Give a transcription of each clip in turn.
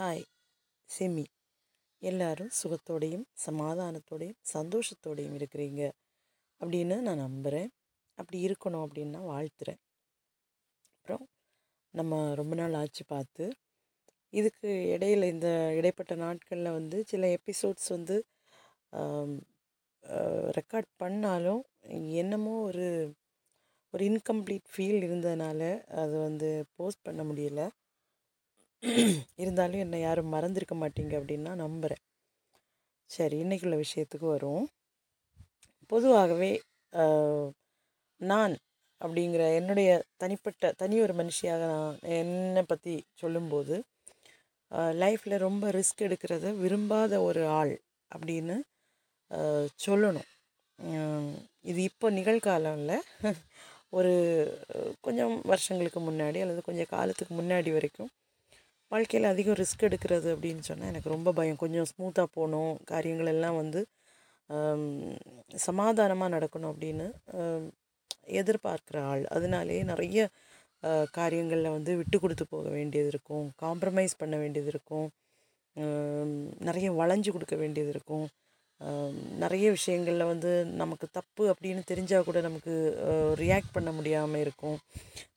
Hi. SIMI எல்லாரும் சுகத்தோடையும் சமாதானத்தோடையும் சந்தோஷத்தோடையும் இருக்கிறீங்க அப்படின்னு நான் நம்புகிறேன் அப்படி இருக்கணும் அப்படின்னு நான் வாழ்த்துறேன். அப்புறம் நம்ம ரொம்ப நாள் ஆச்சு பார்த்து இதுக்கு இடையில இந்த இடைப்பட்ட நாட்களில் வந்து சில எபிசோட்ஸ் வந்து ரெக்கார்ட் பண்ணாலும் என்னமோ ஒரு ஒரு இன்கம்ப்ளீட் ஃபீல் இருந்ததுனால அது வந்து போஸ்ட் பண்ண முடியலை. இருந்தாலும் என்னை யாரும் மறந்துருக்க மாட்டீங்க அப்படின்னு நான் நம்புகிறேன் சரி இன்னைக்குள்ள விஷயத்துக்கு வரும் பொதுவாகவே நான் அப்படிங்கிற என்னுடைய தனிப்பட்ட தனி ஒரு மனுஷியாக நான் என்னை பற்றி சொல்லும்போது லைஃப்பில் ரொம்ப ரிஸ்க் எடுக்கிறத விரும்பாத ஒரு ஆள் அப்படின்னு சொல்லணும். இது இப்போ நிகழ்காலம்ல. ஒரு கொஞ்சம் வருஷங்களுக்கு முன்னாடி அல்லது கொஞ்சம் காலத்துக்கு முன்னாடி வரைக்கும் வாழ்க்கையில் அதிகம் ரிஸ்க் எடுக்கிறது அப்படின்னு சொன்னால் எனக்கு ரொம்ப பயம். கொஞ்சம் ஸ்மூத்தாக போகணும் காரியங்கள் எல்லாம் வந்து சமாதானமாக நடக்கணும் அப்படின்னு எதிர்பார்க்குற ஆள். அதனாலேயே நிறைய காரியங்களில் வந்து விட்டு கொடுத்து போக வேண்டியது இருக்கும். காம்ப்ரமைஸ் பண்ண வேண்டியது இருக்கும். நிறைய வளைஞ்சு கொடுக்க வேண்டியது இருக்கும். நிறைய விஷயங்களில் வந்து நமக்கு தப்பு அப்படின்னு தெரிஞ்சால் கூட நமக்கு ரியாக்ட் பண்ண முடியாமல் இருக்கும்.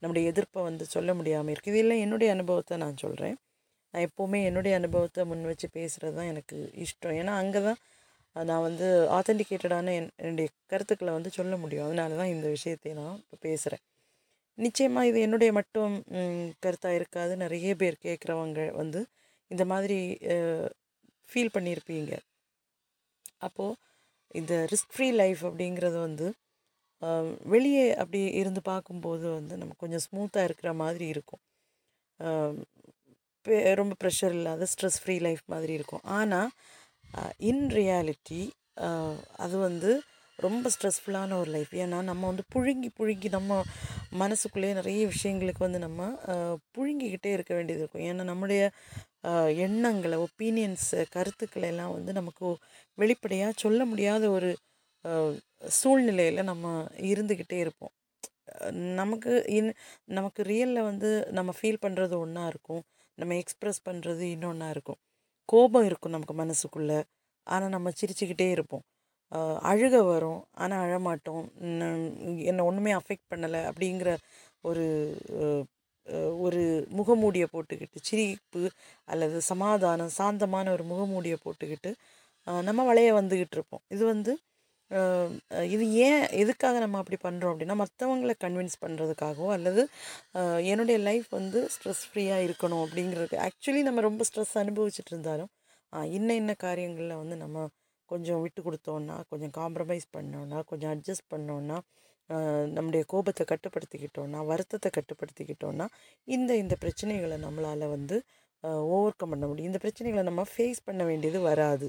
நம்முடைய எதிர்ப்பை வந்து சொல்ல முடியாமல் இருக்குது இதெல்லாம் என்னுடைய அனுபவத்தை நான் சொல்கிறேன் நான் எப்போவுமே என்னுடைய அனுபவத்தை முன் வச்சு பேசுகிறது தான் எனக்கு இஷ்டம். ஏன்னா அங்கே தான் நான் வந்து ஆத்தென்டிகேட்டடான என் என்னுடைய கருத்துக்களை வந்து சொல்ல முடியும். அதனால தான் இந்த விஷயத்தை நான் இப்போ பேசுகிறேன் நிச்சயமாக இது என்னுடைய மட்டும் கருத்தாக இருக்காது. நிறைய பேர் கேட்குறவங்க வந்து இந்த மாதிரி ஃபீல் பண்ணியிருப்பீங்க. அப்போது இந்த ரிஸ்க் ஃப்ரீ லைஃப் அப்படிங்கிறது வந்து வெளியே அப்படி இருந்து பார்க்கும்போது வந்து நம்ம கொஞ்சம் ஸ்மூத்தாக இருக்கிற மாதிரி இருக்கும். பெ- ரொம்ப ப்ரெஷர் இல்லாத ஸ்ட்ரெஸ் ஃப்ரீ லைஃப் மாதிரி இருக்கும். ஆனால் இன் ரியாலிட்டி அது வந்து ரொம்ப ஸ்ட்ரெஸ்ஃபுல்லான ஒரு லைஃப் ஏன்னா நம்ம வந்து புழுங்கி புழுங்கி நம்ம மனசுக்குள்ளேயே நிறைய விஷயங்களுக்கு வந்து நம்ம புழுங்கிக்கிட்டே இருக்க வேண்டியது இருக்கும். ஏன்னா நம்முடைய எண்ணங்களை ஒப்பீனியன்ஸு கருத்துக்களை எல்லாம் வந்து நமக்கு வெளிப்படையாக சொல்ல முடியாத ஒரு சூழ்நிலையில் நம்ம இருந்துக்கிட்டே இருப்போம். நமக்கு இன் நமக்கு ரியலில் வந்து நம்ம ஃபீல் பண்ணுறது ஒன்றா இருக்கும். நம்ம எக்ஸ்ப்ரெஸ் பண்ணுறது இன்னொன்றா இருக்கும். கோபம் இருக்கும் நமக்கு மனசுக்குள்ளே. ஆனால் நம்ம சிரிச்சுக்கிட்டே இருப்போம். அழுக வரும். ஆனால் அழமாட்டோம். என்னை ஒன்றுமே அஃபெக்ட் பண்ணலை அப்படிங்கிற ஒரு ஒரு முகமூடியை போட்டுக்கிட்டு சிரிப்பு அல்லது சமாதானம் சாந்தமான ஒரு முகமூடியை போட்டுக்கிட்டு நம்ம வளைய வந்துக்கிட்டு இருப்போம். இது வந்து இது ஏன் எதுக்காக நம்ம அப்படி பண்ணுறோம் அப்படின்னா மற்றவங்களை கன்வின்ஸ் பண்ணுறதுக்காகவோ அல்லது என்னுடைய லைஃப் வந்து ஸ்ட்ரெஸ் ஃப்ரீயாக இருக்கணும் அப்படிங்கிறது. ஆக்சுவலி நம்ம ரொம்ப ஸ்ட்ரெஸ் அனுபவிச்சுட்டு இருந்தாலும் இன்ன இன்ன காரியங்களில் வந்து நம்ம கொஞ்சம் விட்டு கொடுத்தோன்னா கொஞ்சம் காம்ப்ரமைஸ் பண்ணோன்னா கொஞ்சம் அட்ஜஸ்ட் பண்ணோன்னா நம்முடைய கோபத்தை கட்டுப்படுத்திக்கிட்டோன்னா வருத்தத்தை கட்டுப்படுத்திக்கிட்டோன்னா இந்த இந்த பிரச்சனைகளை நம்மளால் வந்து ஓவர் கம் பண்ண முடியும். இந்த பிரச்சனைகளை நம்ம ஃபேஸ் பண்ண வேண்டியது வராது.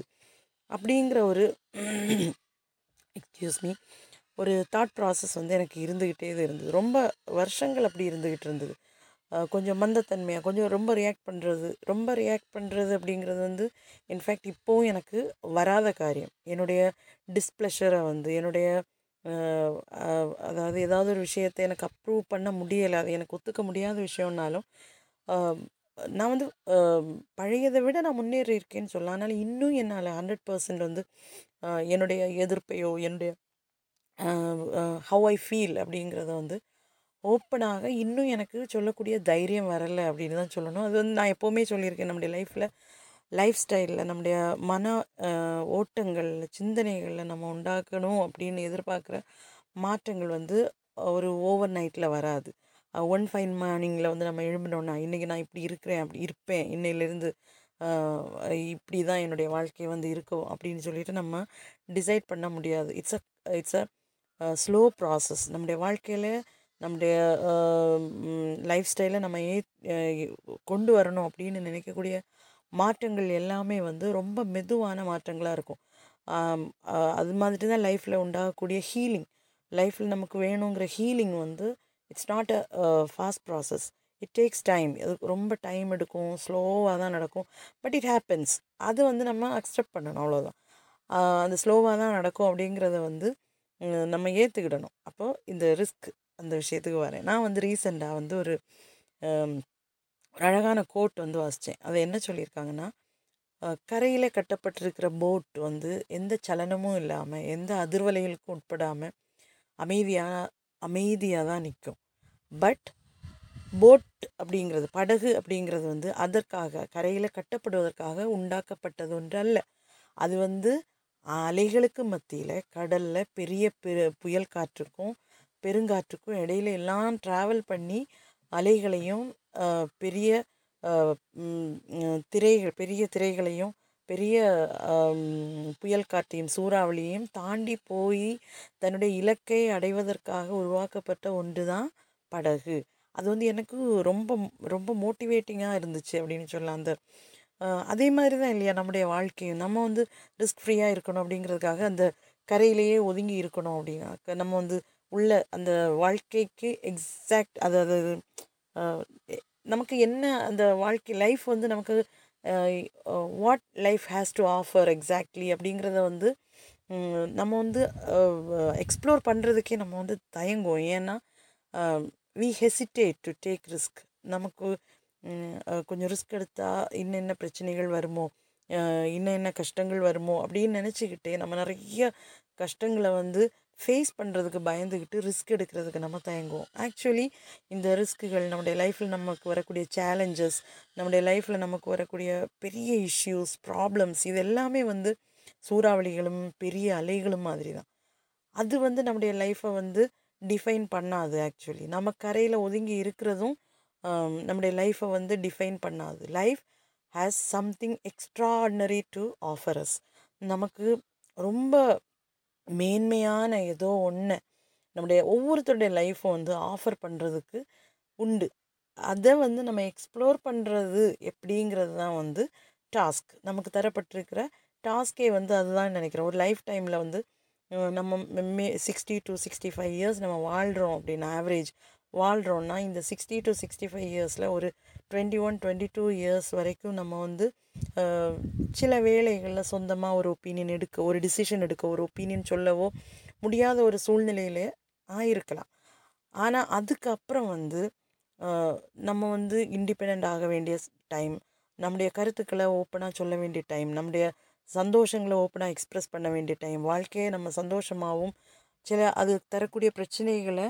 அப்படிங்கிற ஒரு எக்ஸ்கியூஸ் மீ ஒரு தாட் ப்ராசஸ் வந்து எனக்கு இருந்துக்கிட்டே இது இருந்தது. ரொம்ப வருஷங்கள் அப்படி இருந்துக்கிட்டு இருந்தது. கொஞ்சம் மந்தத்தன்மையாக கொஞ்சம் ரொம்ப ரியாக்ட் பண்ணுறது ரொம்ப ரியாக்ட் பண்ணுறது அப்படிங்கிறது வந்து இன்ஃபேக்ட் இப்போவும் எனக்கு வராத காரியம். என்னுடைய டிஸ்ப்ளஷரை வந்து என்னுடைய அதாவது ஏதாவது ஒரு விஷயத்தை எனக்கு அப்ரூவ் பண்ண முடியலை அது எனக்கு ஒத்துக்க முடியாத விஷயம்னாலும் நான் வந்து பழையதை விட நான் முன்னேறி இருக்கேன்னு சொல்லலாம். அதனால் இன்னும் என்னால் ஹண்ட்ரட் பர்சன்ட் வந்து என்னுடைய எதிர்ப்பையோ என்னுடைய ஹவ் ஐ ஃபீல் அப்படிங்கிறத வந்து ஓப்பனாக இன்னும் எனக்கு சொல்லக்கூடிய தைரியம் வரலை அப்படின்னு தான் சொல்லணும். அது வந்து நான் எப்போவுமே சொல்லியிருக்கேன் நம்முடைய லைஃப்பில் லைஃப் ஸ்டைலில் நம்முடைய மன ஓட்டங்களில் சிந்தனைகளில் நம்ம உண்டாக்கணும் அப்படின்னு எதிர்பார்க்குற மாற்றங்கள் வந்து ஒரு ஓவர் நைட்டில் வராது. ஒன் ஃபைன் மார்னிங்கில் வந்து நம்ம எழும்பினோன்னா இன்றைக்கி நான் இப்படி இருக்கிறேன் அப்படி இருப்பேன். இன்னையிலேருந்து இப்படி தான் என்னுடைய வாழ்க்கை வந்து இருக்கும். அப்படின்னு சொல்லிட்டு நம்ம டிசைட் பண்ண முடியாது. It's a it's a slow process நம்முடைய வாழ்க்கையில் நம்முடைய லைஃப் ஸ்டைலை நம்ம ஏ கொண்டு வரணும் அப்படின்னு நினைக்கக்கூடிய மாற்றங்கள் எல்லாமே வந்து ரொம்ப மெதுவான மாற்றங்களாக இருக்கும். அது மாதிரி தான் லைஃப்பில் உண்டாகக்கூடிய ஹீலிங். லைஃப்பில் நமக்கு வேணுங்கிற ஹீலிங் வந்து it's not a fast process it takes time அது ரொம்ப டைம் எடுக்கும் ஸ்லோவாக தான் நடக்கும். பட் இட் ஹேப்பன்ஸ் அது வந்து நம்ம அக்செப்ட் பண்ணணும் அவ்வளோதான் அந்த ஸ்லோவாக தான் நடக்கும் அப்படிங்கிறத வந்து நம்ம ஏற்றுக்கிடணும் அப்போது இந்த ரிஸ்க் அந்த விஷயத்துக்கு வரேன். நான் வந்து ரீசெண்டாக வந்து ஒரு ஒரு அழகான கோட் வந்து வாசித்தேன் அது என்ன சொல்லியிருக்காங்கன்னா கரையில் கட்டப்பட்டிருக்கிற போட் வந்து எந்த சலனமும் இல்லாமல் எந்த அதிர்வலைகளுக்கும் உட்படாமல் அமைதியாக அமைதியாக தான் நிற்கும். பட் போட் அப்படிங்கிறது படகு அப்படிங்கிறது வந்து அதற்காக கரையில் கட்டப்படுவதற்காக உண்டாக்கப்பட்டது ஒன்று அல்ல அது வந்து அலைகளுக்கு மத்தியில் கடலில் பெரிய பெரு புயல் காற்றுக்கும் பெருங்காற்றுக்கும் இடையில எல்லாம் ட்ராவல் பண்ணி அலைகளையும் பெரிய திரைகள் பெரிய திரைகளையும் பெரிய புயல் காற்றையும் சூறாவளியையும் தாண்டி போய் தன்னுடைய இலக்கை அடைவதற்காக உருவாக்கப்பட்ட ஒன்று தான் படகு. அது வந்து எனக்கு ரொம்ப ரொம்ப மோட்டிவேட்டிங்காக இருந்துச்சு அப்படின்னு சொல்லலாம். அந்த அதே மாதிரி தான் இல்லையா நம்முடைய வாழ்க்கையும். நம்ம வந்து ரிஸ்க் ஃப்ரீயாக இருக்கணும் அப்படிங்கிறதுக்காக அந்த கரையிலேயே ஒதுங்கி இருக்கணும் அப்படின்னா க- நம்ம வந்து உள்ள அந்த வாழ்க்கைக்கு எக்ஸாக்ட் அது அது நமக்கு என்ன அந்த வாழ்க்கை லைஃப் வந்து நமக்கு what life has to offer exactly அப்படிங்கிறத வந்து நம்ம வந்து எக்ஸ்ப்ளோர் பண்ணுறதுக்கே நம்ம வந்து தயங்குவோம். ஏன்னா we hesitate to take risk நமக்கு கொஞ்சம் ரிஸ்க் எடுத்தால் இன்னும் என்ன பிரச்சனைகள் வருமோ அஹ், இன்னும் என்ன கஷ்டங்கள் வருமோ அப்படின்னு நினச்சிக்கிட்டே நம்ம நிறைய கஷ்டங்களை வந்து ஃபேஸ் பண்ணுறதுக்கு பயந்துக்கிட்டு ரிஸ்க் எடுக்கிறதுக்கு நம்ம தயங்குவோம். ஆக்சுவலி இந்த ரிஸ்க்குகள் நம்முடைய லைஃப்பில் நமக்கு வரக்கூடிய சேலஞ்சஸ் நம்முடைய லைஃப்பில் நமக்கு வரக்கூடிய பெரிய இஷ்யூஸ் ப்ராப்ளம்ஸ் இது எல்லாமே வந்து சூறாவளிகளும் பெரிய அலைகளும் மாதிரி தான். அது வந்து நம்முடைய லைஃப்பை வந்து டிஃபைன் பண்ணாது ஆக்சுவலி நம்ம கரையில் ஒதுங்கி இருக்கிறதும் நம்முடைய லைஃப்பை வந்து டிஃபைன் பண்ணாது. Life has something extraordinary to offers நமக்கு ரொம்ப மேன்மையான ஏதோ ஒன்று நம்முடைய ஒவ்வொருத்தருடைய லைஃப்பை வந்து ஆஃபர் பண்ணுறதுக்கு உண்டு. அதை வந்து நம்ம எக்ஸ்ப்ளோர் பண்ணுறது எப்படிங்கிறது தான் வந்து டாஸ்க் நமக்கு தரப்பட்டிருக்கிற டாஸ்கே வந்து அதுதான் நினைக்கிறேன் ஒரு லைஃப் டைமில் வந்து நம்ம may sixty to sixty five years நம்ம வாழ்கிறோம் அப்படின்னு ஆவரேஜ் வாழ்கிறோன்னா இந்த சிக்ஸ்டி டு சிக்ஸ்டி ஃபைவ் இயர்ஸில் ஒரு twenty one twenty two years வரைக்கும் நம்ம வந்து சில வேலைகளில் சொந்தமாக ஒரு ஒப்பீனியன் எடுக்க ஒரு டிசிஷன் எடுக்க ஒரு ஒப்பீனியன் சொல்லவோ முடியாத ஒரு சூழ்நிலையிலே ஆயிருக்கலாம். ஆனால் அதுக்கப்புறம் வந்து நம்ம வந்து இண்டிபெண்ட் ஆக வேண்டிய டைம் நம்முடைய கருத்துக்களை ஓப்பனாக சொல்ல வேண்டிய டைம் நம்முடைய சந்தோஷங்களை ஓப்பனாக எக்ஸ்ப்ரெஸ் பண்ண வேண்டிய டைம் வாழ்க்கையை நம்ம சந்தோஷமாகவும் சில அது தரக்கூடிய பிரச்சனைகளை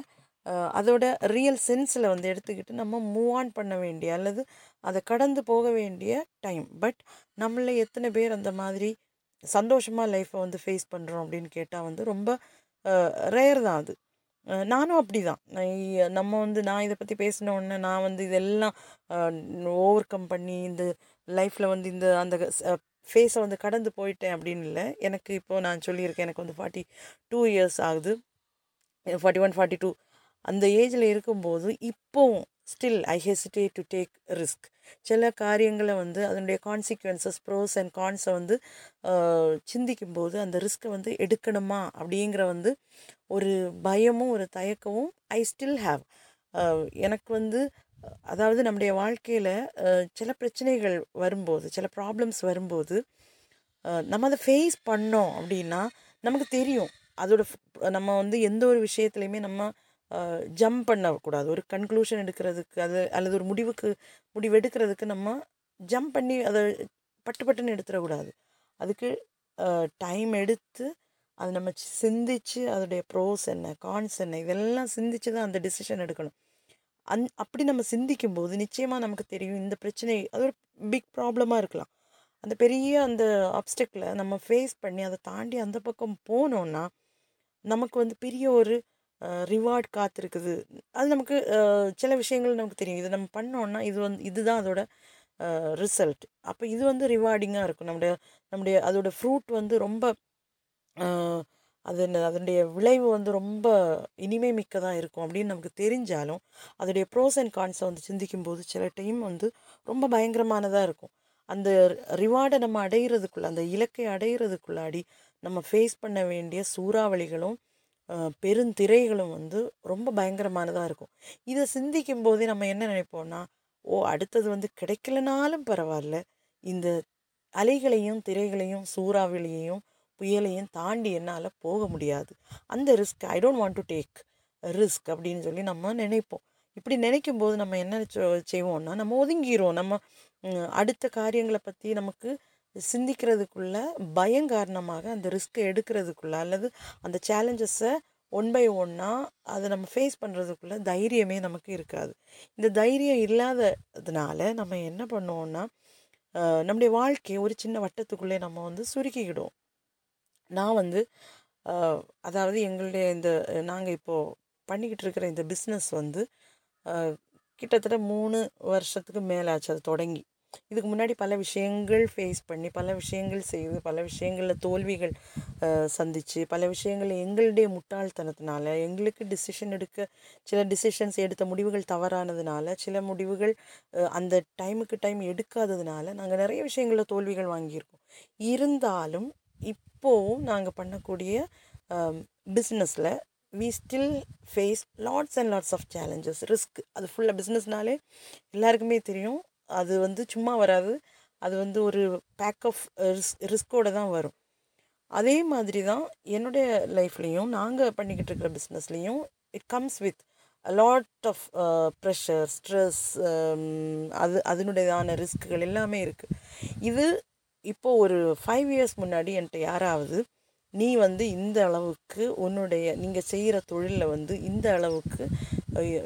அதோட ரியல் சென்ஸில் வந்து எடுத்துக்கிட்டு நம்ம மூவ் ஆன் பண்ண வேண்டிய அல்லது அதை கடந்து போக வேண்டிய டைம் பட் நம்மள எத்தனை பேர் அந்த மாதிரி சந்தோஷமாக லைஃப்பை வந்து ஃபேஸ் பண்ணுறோம் அப்படின்னு கேட்டால் வந்து ரொம்ப ரேர் தான் அது. நானும் அப்படி தான் நம்ம வந்து நான் இதை பற்றி பேசின உடனே நான் வந்து இதெல்லாம் ஓவர் கம் பண்ணி இந்த லைஃப்பில் வந்து இந்த அந்த ஃபேஸை வந்து கடந்து போயிட்டேன் அப்படின்னு இல்லை. எனக்கு இப்போது நான் சொல்லியிருக்கேன் எனக்கு வந்து ஃபார்ட்டி டூ இயர்ஸ் ஆகுது. ஃபார்ட்டி ஒன் ஃபார்ட்டி டூ அந்த ஏஜில் இருக்கும்போது இப்போவும் still I hesitate to take risk சில காரியங்களை வந்து அதனுடைய கான்சிக்வன்சஸ் ப்ரோஸ் அண்ட் கான்ஸை வந்து சிந்திக்கும் சிந்திக்கும்போது அந்த ரிஸ்க்கை வந்து எடுக்கணுமா அப்படிங்கிற வந்து ஒரு பயமும் ஒரு தயக்கமும் ஐ ஸ்டில் ஹாவ் எனக்கு வந்து அதாவது நம்முடைய வாழ்க்கையில் சில பிரச்சனைகள் வரும்போது சில ப்ராப்ளம்ஸ் வரும்போது நம்ம அதை ஃபேஸ் பண்ணோம் அப்படின்னா நமக்கு தெரியும். அதோட நம்ம வந்து எந்த ஒரு விஷயத்துலையுமே நம்ம ஜம்ப் பண்ணக்கூடாது. ஒரு கன்க்ளூஷன் எடுக்கிறதுக்கு அது அல்லது ஒரு முடிவுக்கு முடிவு எடுக்கிறதுக்கு நம்ம ஜம்ப் பண்ணி அதை பட்டு பட்டுன்னு எடுத்துடக்கூடாது. அதுக்கு டைம் எடுத்து அது நம்ம சி- சிந்திச்சு அதோடைய ப்ரோஸ் என்ன கான்ஸ் என்ன இதெல்லாம் சிந்திச்சு தான் அந்த டிசிஷன் எடுக்கணும். அந் அப்படி நம்ம சிந்திக்கும் போது நிச்சயமாக நமக்கு தெரியும் இந்த பிரச்சனை அது ஒரு பிக் ப்ராப்ளமாக இருக்கலாம். அந்த பெரிய அந்த ஆப்ஸ்டக்கில் நம்ம ஃபேஸ் பண்ணி அதை தாண்டி அந்த பக்கம் போனோன்னா நமக்கு வந்து பெரிய ஒரு ரிவார்ட் காத்திருக்குது. அது நமக்கு சில விஷயங்கள் நமக்கு தெரியும். இது நம்ம பண்ணோன்னா இது வந்து இதுதான் அதோட ரிசல்ட் அப்போ இது வந்து ரிவார்டிங்காக இருக்கும். நம்முடைய நம்முடைய அதோட ஃப்ரூட் வந்து ரொம்ப அது அதனுடைய விளைவு வந்து ரொம்ப இனிமை மிக்கதாக இருக்கும் அப்படின்னு நமக்கு தெரிஞ்சாலும் அதோடைய ப்ரோஸ் அண்ட் கான்ஸை வந்து சிந்திக்கும் போது சில டைம் வந்து ரொம்ப பயங்கரமானதாக இருக்கும். அந்த ரிவார்டை நம்ம அடையிறதுக்குள்ள அந்த இலக்கை அடையிறதுக்குள்ளாடி நம்ம ஃபேஸ் பண்ண வேண்டிய சூறாவளிகளும் பெருந்திரைகளும் வந்து ரொம்ப பயங்கரமானதாக இருக்கும். இதை சிந்திக்கும் போதே நம்ம என்ன நினைப்போம்னா ஓ அடுத்தது வந்து கிடைக்கலனாலும் பரவாயில்ல இந்த அலைகளையும் திரைகளையும் சூறாவளியையும் புயலையும் தாண்டி என்னால் போக முடியாது. அந்த risk I don't want to take risk அப்படின்னு சொல்லி நம்ம நினைப்போம். இப்படி நினைக்கும் போது நம்ம என்ன செய்வோம்னா நம்ம ஒதுங்கிரும் நம்ம அடுத்த காரியங்களை பற்றி நமக்கு சிந்திக்கிறதுக்குள்ள பயம் காரணமாக அந்த ரிஸ்க்கை எடுக்கிறதுக்குள்ள அல்லது அந்த சேலஞ்சஸை ஒன் பை ஒன்னாக அதை நம்ம ஃபேஸ் பண்ணுறதுக்குள்ள தைரியமே நமக்கு இருக்காது. இந்த தைரியம் இல்லாததுனால நம்ம என்ன பண்ணுவோம்னா நம்முடைய வாழ்க்கையை ஒரு சின்ன வட்டத்துக்குள்ளே நம்ம வந்து சுருக்கிக்கிடுவோம். நான் வந்து அதாவது எங்களுடைய இந்த நாங்கள் இப்போது பண்ணிக்கிட்டு இருக்கிற இந்த பிஸ்னஸ் வந்து கிட்டத்தட்ட மூணு வருஷத்துக்கு மேலே ஆச்சு அது தொடங்கி. இதுக்கு முன்னாடி பல விஷயங்கள் ஃபேஸ் பண்ணி பல விஷயங்கள் செய்து பல விஷயங்களில் தோல்விகள் சந்தித்து பல விஷயங்கள் எங்களுடைய முட்டாள்தனத்தினால எங்களுக்கு டிசிஷன் எடுக்க சில டிசிஷன்ஸ் எடுத்த முடிவுகள் தவறானதுனால சில முடிவுகள் அந்த டைமுக்கு டைம் எடுக்காததுனால நாங்கள் நிறைய விஷயங்களில் தோல்விகள் வாங்கியிருக்கோம். இருந்தாலும் இப்போவும் நாங்கள் பண்ணக்கூடிய பிஸ்னஸில் we still face lots and lots of challenges risk அது ஃபுல்லாக பிஸ்னஸ்னாலே எல்லாருக்குமே தெரியும். அது வந்து சும்மா வராது. அது வந்து ஒரு பேக் ஆஃப் ரிஸ் ரிஸ்கோட தான் வரும். அதே மாதிரி தான் என்னுடைய லைஃப்லேயும் நாங்கள் பண்ணிக்கிட்டு இருக்கிற பிஸ்னஸ்லேயும் it comes with lot of pressure stress அது அதனுடையதான ரிஸ்க்குகள் எல்லாமே இருக்குது இது இப்போ ஒரு ஃபைவ் இயர்ஸ் முன்னாடி என்கிட்ட யாராவது நீ வந்து இந்த அளவுக்கு உன்னுடைய நீங்கள் செய்கிற தொழிலில் வந்து இந்த அளவுக்கு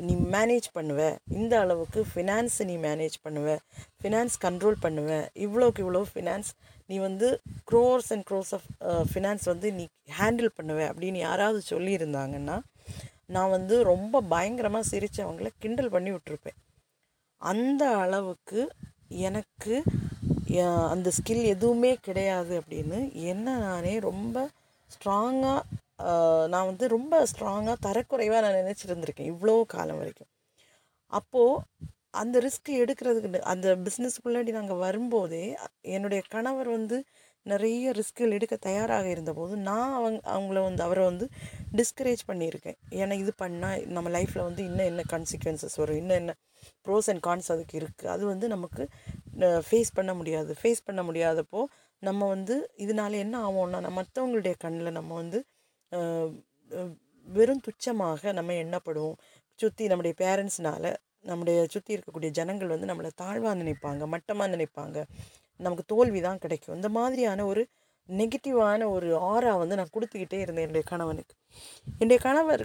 நீ மேனேஜ் பண்ணுவ. இந்த அளவுக்கு ஃபினான்ஸை நீ மேனேஜ் பண்ணுவ. ஃபினான்ஸ் கண்ட்ரோல் பண்ணுவ. இவ்வளோக்கு இவ்வளோ ஃபினான்ஸ் நீ வந்து crores and crores of finance வந்து நீ ஹேண்டில் பண்ணுவ அப்படின்னு யாராவது சொல்லியிருந்தாங்கன்னா நான் வந்து ரொம்ப பயங்கரமாக சிரித்து அவங்கள கிண்டல் பண்ணி விட்டுருப்பேன். அந்த அளவுக்கு எனக்கு அந்த ஸ்கில் எதுவுமே கிடையாது அப்படின்னு என்ன நானே ரொம்ப ஸ்ட்ராங்காக நான் வந்து ரொம்ப ஸ்ட்ராங்காக தரக்குறைவாக நான் நினச்சிருந்துருக்கேன் இவ்வளோ காலம் வரைக்கும். அப்போது அந்த ரிஸ்க் எடுக்கிறதுக்கு அந்த பிஸ்னஸ்க்குள்ளாடி நாங்கள் வரும்போதே என்னுடைய கணவர் வந்து நிறைய ரிஸ்க்குகள் எடுக்க தயாராக இருந்தபோது நான் அவங்க அவங்கள வந்து அவரை வந்து டிஸ்கரேஜ் பண்ணியிருக்கேன். ஏன்னா இது பண்ணால் நம்ம லைஃப்பில் வந்து இன்னும் என்ன கான்சிக்வன்சஸ் வரும் இன்னும் என்ன ப்ரோஸ் அண்ட் கான்ஸ் அதுக்கு இருக்குது அது வந்து நமக்கு ஃபேஸ் பண்ண முடியாது. ஃபேஸ் பண்ண முடியாதப்போ நம்ம வந்து இதனால என்ன ஆகும்னா நம்ம மற்றவங்களுடைய கண்ணில் நம்ம வந்து வெறும் துச்சமாக நம்ம எண்ணப்படுவோம். சுற்றி நம்முடைய பேரண்ட்ஸ்னால நம்முடைய சுற்றி இருக்கக்கூடிய ஜனங்கள் வந்து நம்மளை தாழ்வாக நினைப்பாங்க மட்டமாக நினைப்பாங்க. நமக்கு தோல்வி தான் கிடைக்கும். இந்த மாதிரியான ஒரு நெகட்டிவான ஒரு ஆரா வந்து நான் கொடுத்துக்கிட்டே இருந்தேன் என்னுடைய கணவனுக்கு. என்னுடைய கணவர்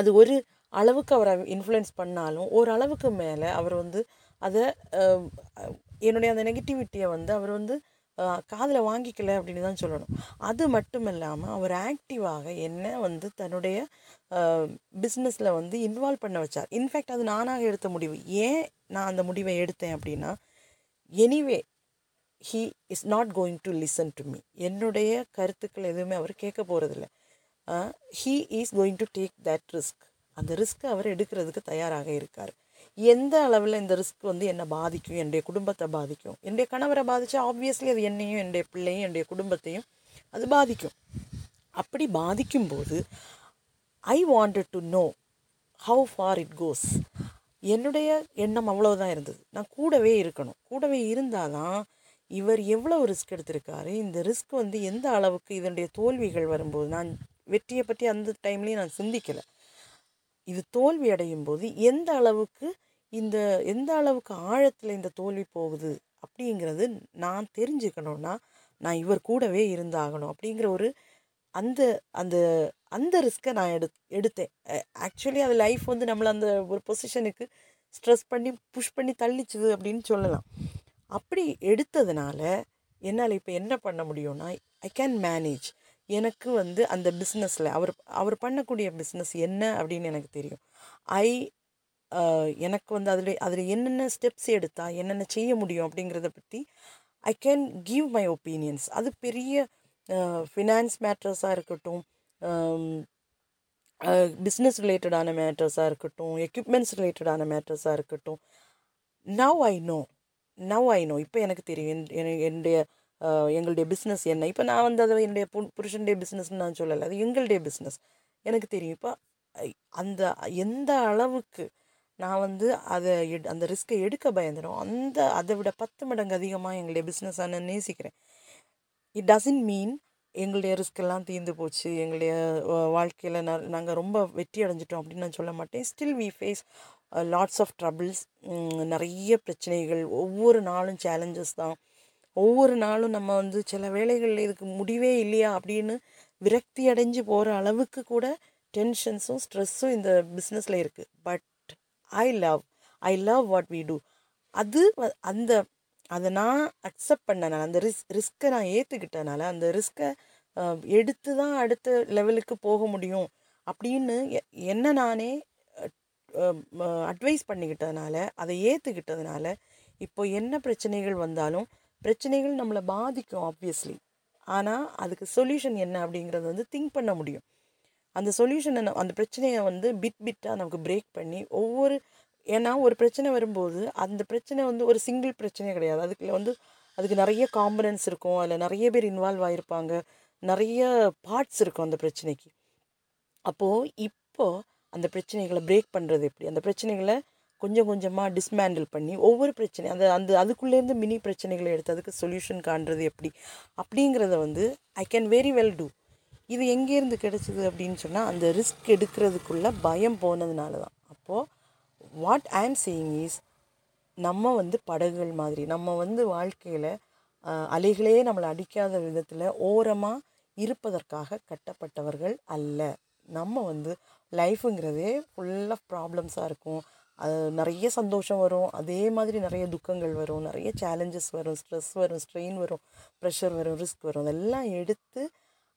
அது ஒரு அளவுக்கு அவரை இன்ஃப்ளூயன்ஸ் பண்ணாலும் ஒரு அளவுக்கு மேலே அவர் வந்து அதை என்னுடைய அந்த நெகட்டிவிட்டியை வந்து அவர் வந்து காதில் வாங்கிக்கல அப்படின்னு தான் சொல்லணும். அது மட்டும் இல்லாமல் அவர் ஆக்டிவாக என்ன வந்து தன்னுடைய பிஸ்னஸில் வந்து இன்வால்வ் பண்ண வச்சார். இன்ஃபேக்ட் அது நானாக எடுத்த முடிவு. ஏன் நான் அந்த முடிவை எடுத்தேன் அப்படின்னா anyway he is not going to listen to me என்னுடைய கருத்துக்கள் எதுவுமே அவர் கேட்க போகிறதில்ல he is going to take that risk அந்த ரிஸ்க்கை அவர் எடுக்கிறதுக்கு தயாராக இருக்கார். எந்த அளவில் இந்த ரிஸ்க் வந்து என்னை பாதிக்கும் என்னுடைய குடும்பத்தை பாதிக்கும்? என்னுடைய கணவரை பாதித்தா ஆப்வியஸ்லி அது என்னையும் என்னுடைய பிள்ளையும் என்னுடைய குடும்பத்தையும் அது பாதிக்கும். அப்படி பாதிக்கும்போது I wanted to know how far it goes என்னுடைய எண்ணம் அவ்வளோதான் இருந்தது. நான் கூடவே இருக்கணும். கூடவே இருந்தால் தான் இவர் எவ்வளோ ரிஸ்க் எடுத்திருக்காரு? இந்த ரிஸ்க் வந்து எந்த அளவுக்கு இதனுடைய தோல்விகள் வரும்போது நான் வெற்றியை பற்றி அந்த டைம்லேயும் நான் சிந்திக்கலை. இது தோல்வி அடையும் போது எந்த அளவுக்கு இந்த எந்த அளவுக்கு ஆழத்தில் இந்த தோல்வி போகுது அப்படிங்கிறது நான் தெரிஞ்சுக்கணுன்னா நான் இவர் கூடவே இருந்தாகணும் அப்படிங்கிற ஒரு அந்த அந்த அந்த ரிஸ்க்கை நான் எடு எடுத்தேன். ஆக்சுவலி அது லைஃப் வந்து நம்மளை அந்த ஒரு பொசிஷனுக்கு ஸ்ட்ரெஸ் பண்ணி புஷ் பண்ணி தள்ளிச்சுது அப்படின்னு சொல்லலாம். அப்படி எடுத்ததுனால என்னால் இப்போ என்ன பண்ண முடியும்னா ஐ கேன் மேனேஜ் எனக்கு வந்து அந்த பிஸ்னஸில் அவர் அவர் பண்ணக்கூடிய பிஸ்னஸ் என்ன அப்படின்னு எனக்கு தெரியும். ஐ எனக்கு வந்து அதில் அதில் என்னென்ன ஸ்டெப்ஸ் எடுத்தால் என்னென்ன செய்ய முடியும் அப்படிங்கிறத பற்றி I can give my opinions அது பெரிய ஃபினான்ஸ் மேட்டர்ஸாக இருக்கட்டும் பிஸ்னஸ் ரிலேட்டடான மேட்டர்ஸாக இருக்கட்டும் எக்யூப்மெண்ட்ஸ் ரிலேட்டடான மேட்டர்ஸாக இருக்கட்டும். Now I know now I know இப்போ எனக்கு தெரியும் என்- என்னுடைய எங்களுடைய பிஸ்னஸ் என்ன? இப்போ நான் வந்து அதை என்னுடைய பு புருஷனுடைய பிஸ்னஸ்ன்னு நான் சொல்லலை. அது எங்களுடைய பிஸ்னஸ் எனக்கு தெரியும். இப்போ அந்த எந்த அளவுக்கு நான் வந்து அதை எடு அந்த ரிஸ்க்கை எடுக்க பயந்துடும் அந்த அதை விட பத்து மடங்கு அதிகமாக எங்களுடைய பிஸ்னஸை நான் நேசிக்கிறேன். இட் டசன்ட் மீன் எங்களுடைய ரிஸ்கெல்லாம் தீர்ந்து போச்சு. எங்களுடைய வாழ்க்கையில் ந நாங்கள் ரொம்ப வெற்றி அடைஞ்சிட்டோம் அப்படின்னு நான் சொல்ல மாட்டேன். Still we face lots of troubles நிறைய பிரச்சனைகள். ஒவ்வொரு நாளும் சேலஞ்சஸ் தான். ஒவ்வொரு நாளும் நம்ம வந்து சில வேலைகளில் இதுக்கு முடிவே இல்லையா அப்படின்னு விரக்தி அடைஞ்சு போகிற அளவுக்கு கூட டென்ஷன்ஸும் ஸ்ட்ரெஸ்ஸும் இந்த பிஸ்னஸில் இருக்குது but I love I love what we do அது வ- அந்த அதை நான் அக்செப்ட் பண்ணனால அந்த ரிஸ் ரிஸ்க்கை நான் ஏற்றுக்கிட்டனால அந்த ரிஸ்க்கை எடுத்து தான் அடுத்த லெவலுக்கு போக முடியும் அப்படின்னு எ- என்ன நானே அட்வைஸ் பண்ணிக்கிட்டதுனால அதை ஏற்றுக்கிட்டதுனால இப்போ என்ன பிரச்சனைகள் வந்தாலும் பிரச்சனைகள் நம்மளை பாதிக்கும் ஆப்வியஸ்லி ஆனால் அதுக்கு சொல்யூஷன் என்ன அப்படிங்கிறது வந்து திங்க் பண்ண முடியும். அந்த சொல்யூஷனை அந்த பிரச்சனையை வந்து பிட் பிட்டாக நமக்கு பிரேக் பண்ணி ஒவ்வொரு ஏன்னா ஒரு பிரச்சனை வரும்போது அந்த பிரச்சனை வந்து ஒரு சிங்கிள் பிரச்சனை கிடையாது. அதுக்குள்ள வந்து அதுக்கு நிறைய காம்பனன்ஸ் இருக்கும். அதில் நிறைய பேர் இன்வால்வ் ஆகிருப்பாங்க நிறைய பார்ட்ஸ் இருக்கும் அந்த பிரச்சனைக்கு. அப்போது இப்போ அந்த பிரச்சனைகளை பிரேக் பண்ணுறது எப்படி? அந்த பிரச்சனைகளை கொஞ்சம் கொஞ்சமாக டிஸ்மேண்டில் பண்ணி ஒவ்வொரு பிரச்சனையும் அந்த அந்த அதுக்குள்ளேருந்து மினி பிரச்சனைகளை எடுத்து அதுக்கு சொல்யூஷன் காண்றது எப்படி? அப்படிங்கிறத வந்து I can very well do இது எங்கேருந்து கிடச்சிது அப்படின்னு சொன்னால் அந்த ரிஸ்க் எடுக்கிறதுக்குள்ளே பயம் போனதுனால தான் அப்போது வாட் ஐ ஆம் சேயிங் இஸ் நம்ம வந்து படகுகள் மாதிரி நம்ம வந்து வாழ்க்கையில் அலைகளே நம்மளை அடிக்காத விதத்தில் ஓரமாக இருப்பதற்காக கட்டப்பட்டவர்கள் அல்ல. நம்ம வந்து லைஃபுங்கிறதே ஃபுல் ஆஃப் ப்ராப்ளம்ஸாக இருக்கும். அது நிறைய சந்தோஷம் வரும். அதே மாதிரி நிறைய துக்கங்கள் வரும். நிறைய சேலஞ்சஸ் வரும். ஸ்ட்ரெஸ் வரும். ஸ்ட்ரெயின் வரும். ப்ரெஷர் வரும். ரிஸ்க் வரும். அதெல்லாம் எடுத்து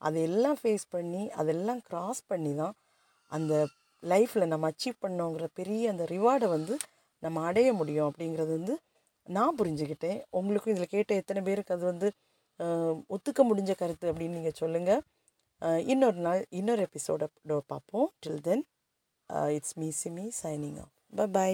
அதையெல்லாம் ஃபேஸ் பண்ணி அதெல்லாம் கிராஸ் பண்ணி தான் அந்த லைஃப்பில் நம்ம அச்சீவ் பண்ணோங்கிற பெரிய அந்த ரிவார்டை வந்து நம்ம அடைய முடியும் அப்படிங்கிறது வந்து நான் புரிஞ்சுக்கிட்டேன். உங்களுக்கும் இதில் கேட்ட எத்தனை பேருக்கு அது வந்து ஒத்துக்க முடிஞ்ச கருத்து அப்படின்னு நீங்கள் சொல்லுங்கள் இன்னொரு நாள் இன்னொரு எபிசோட பார்ப்போம். Till then it's me Simi signing off bye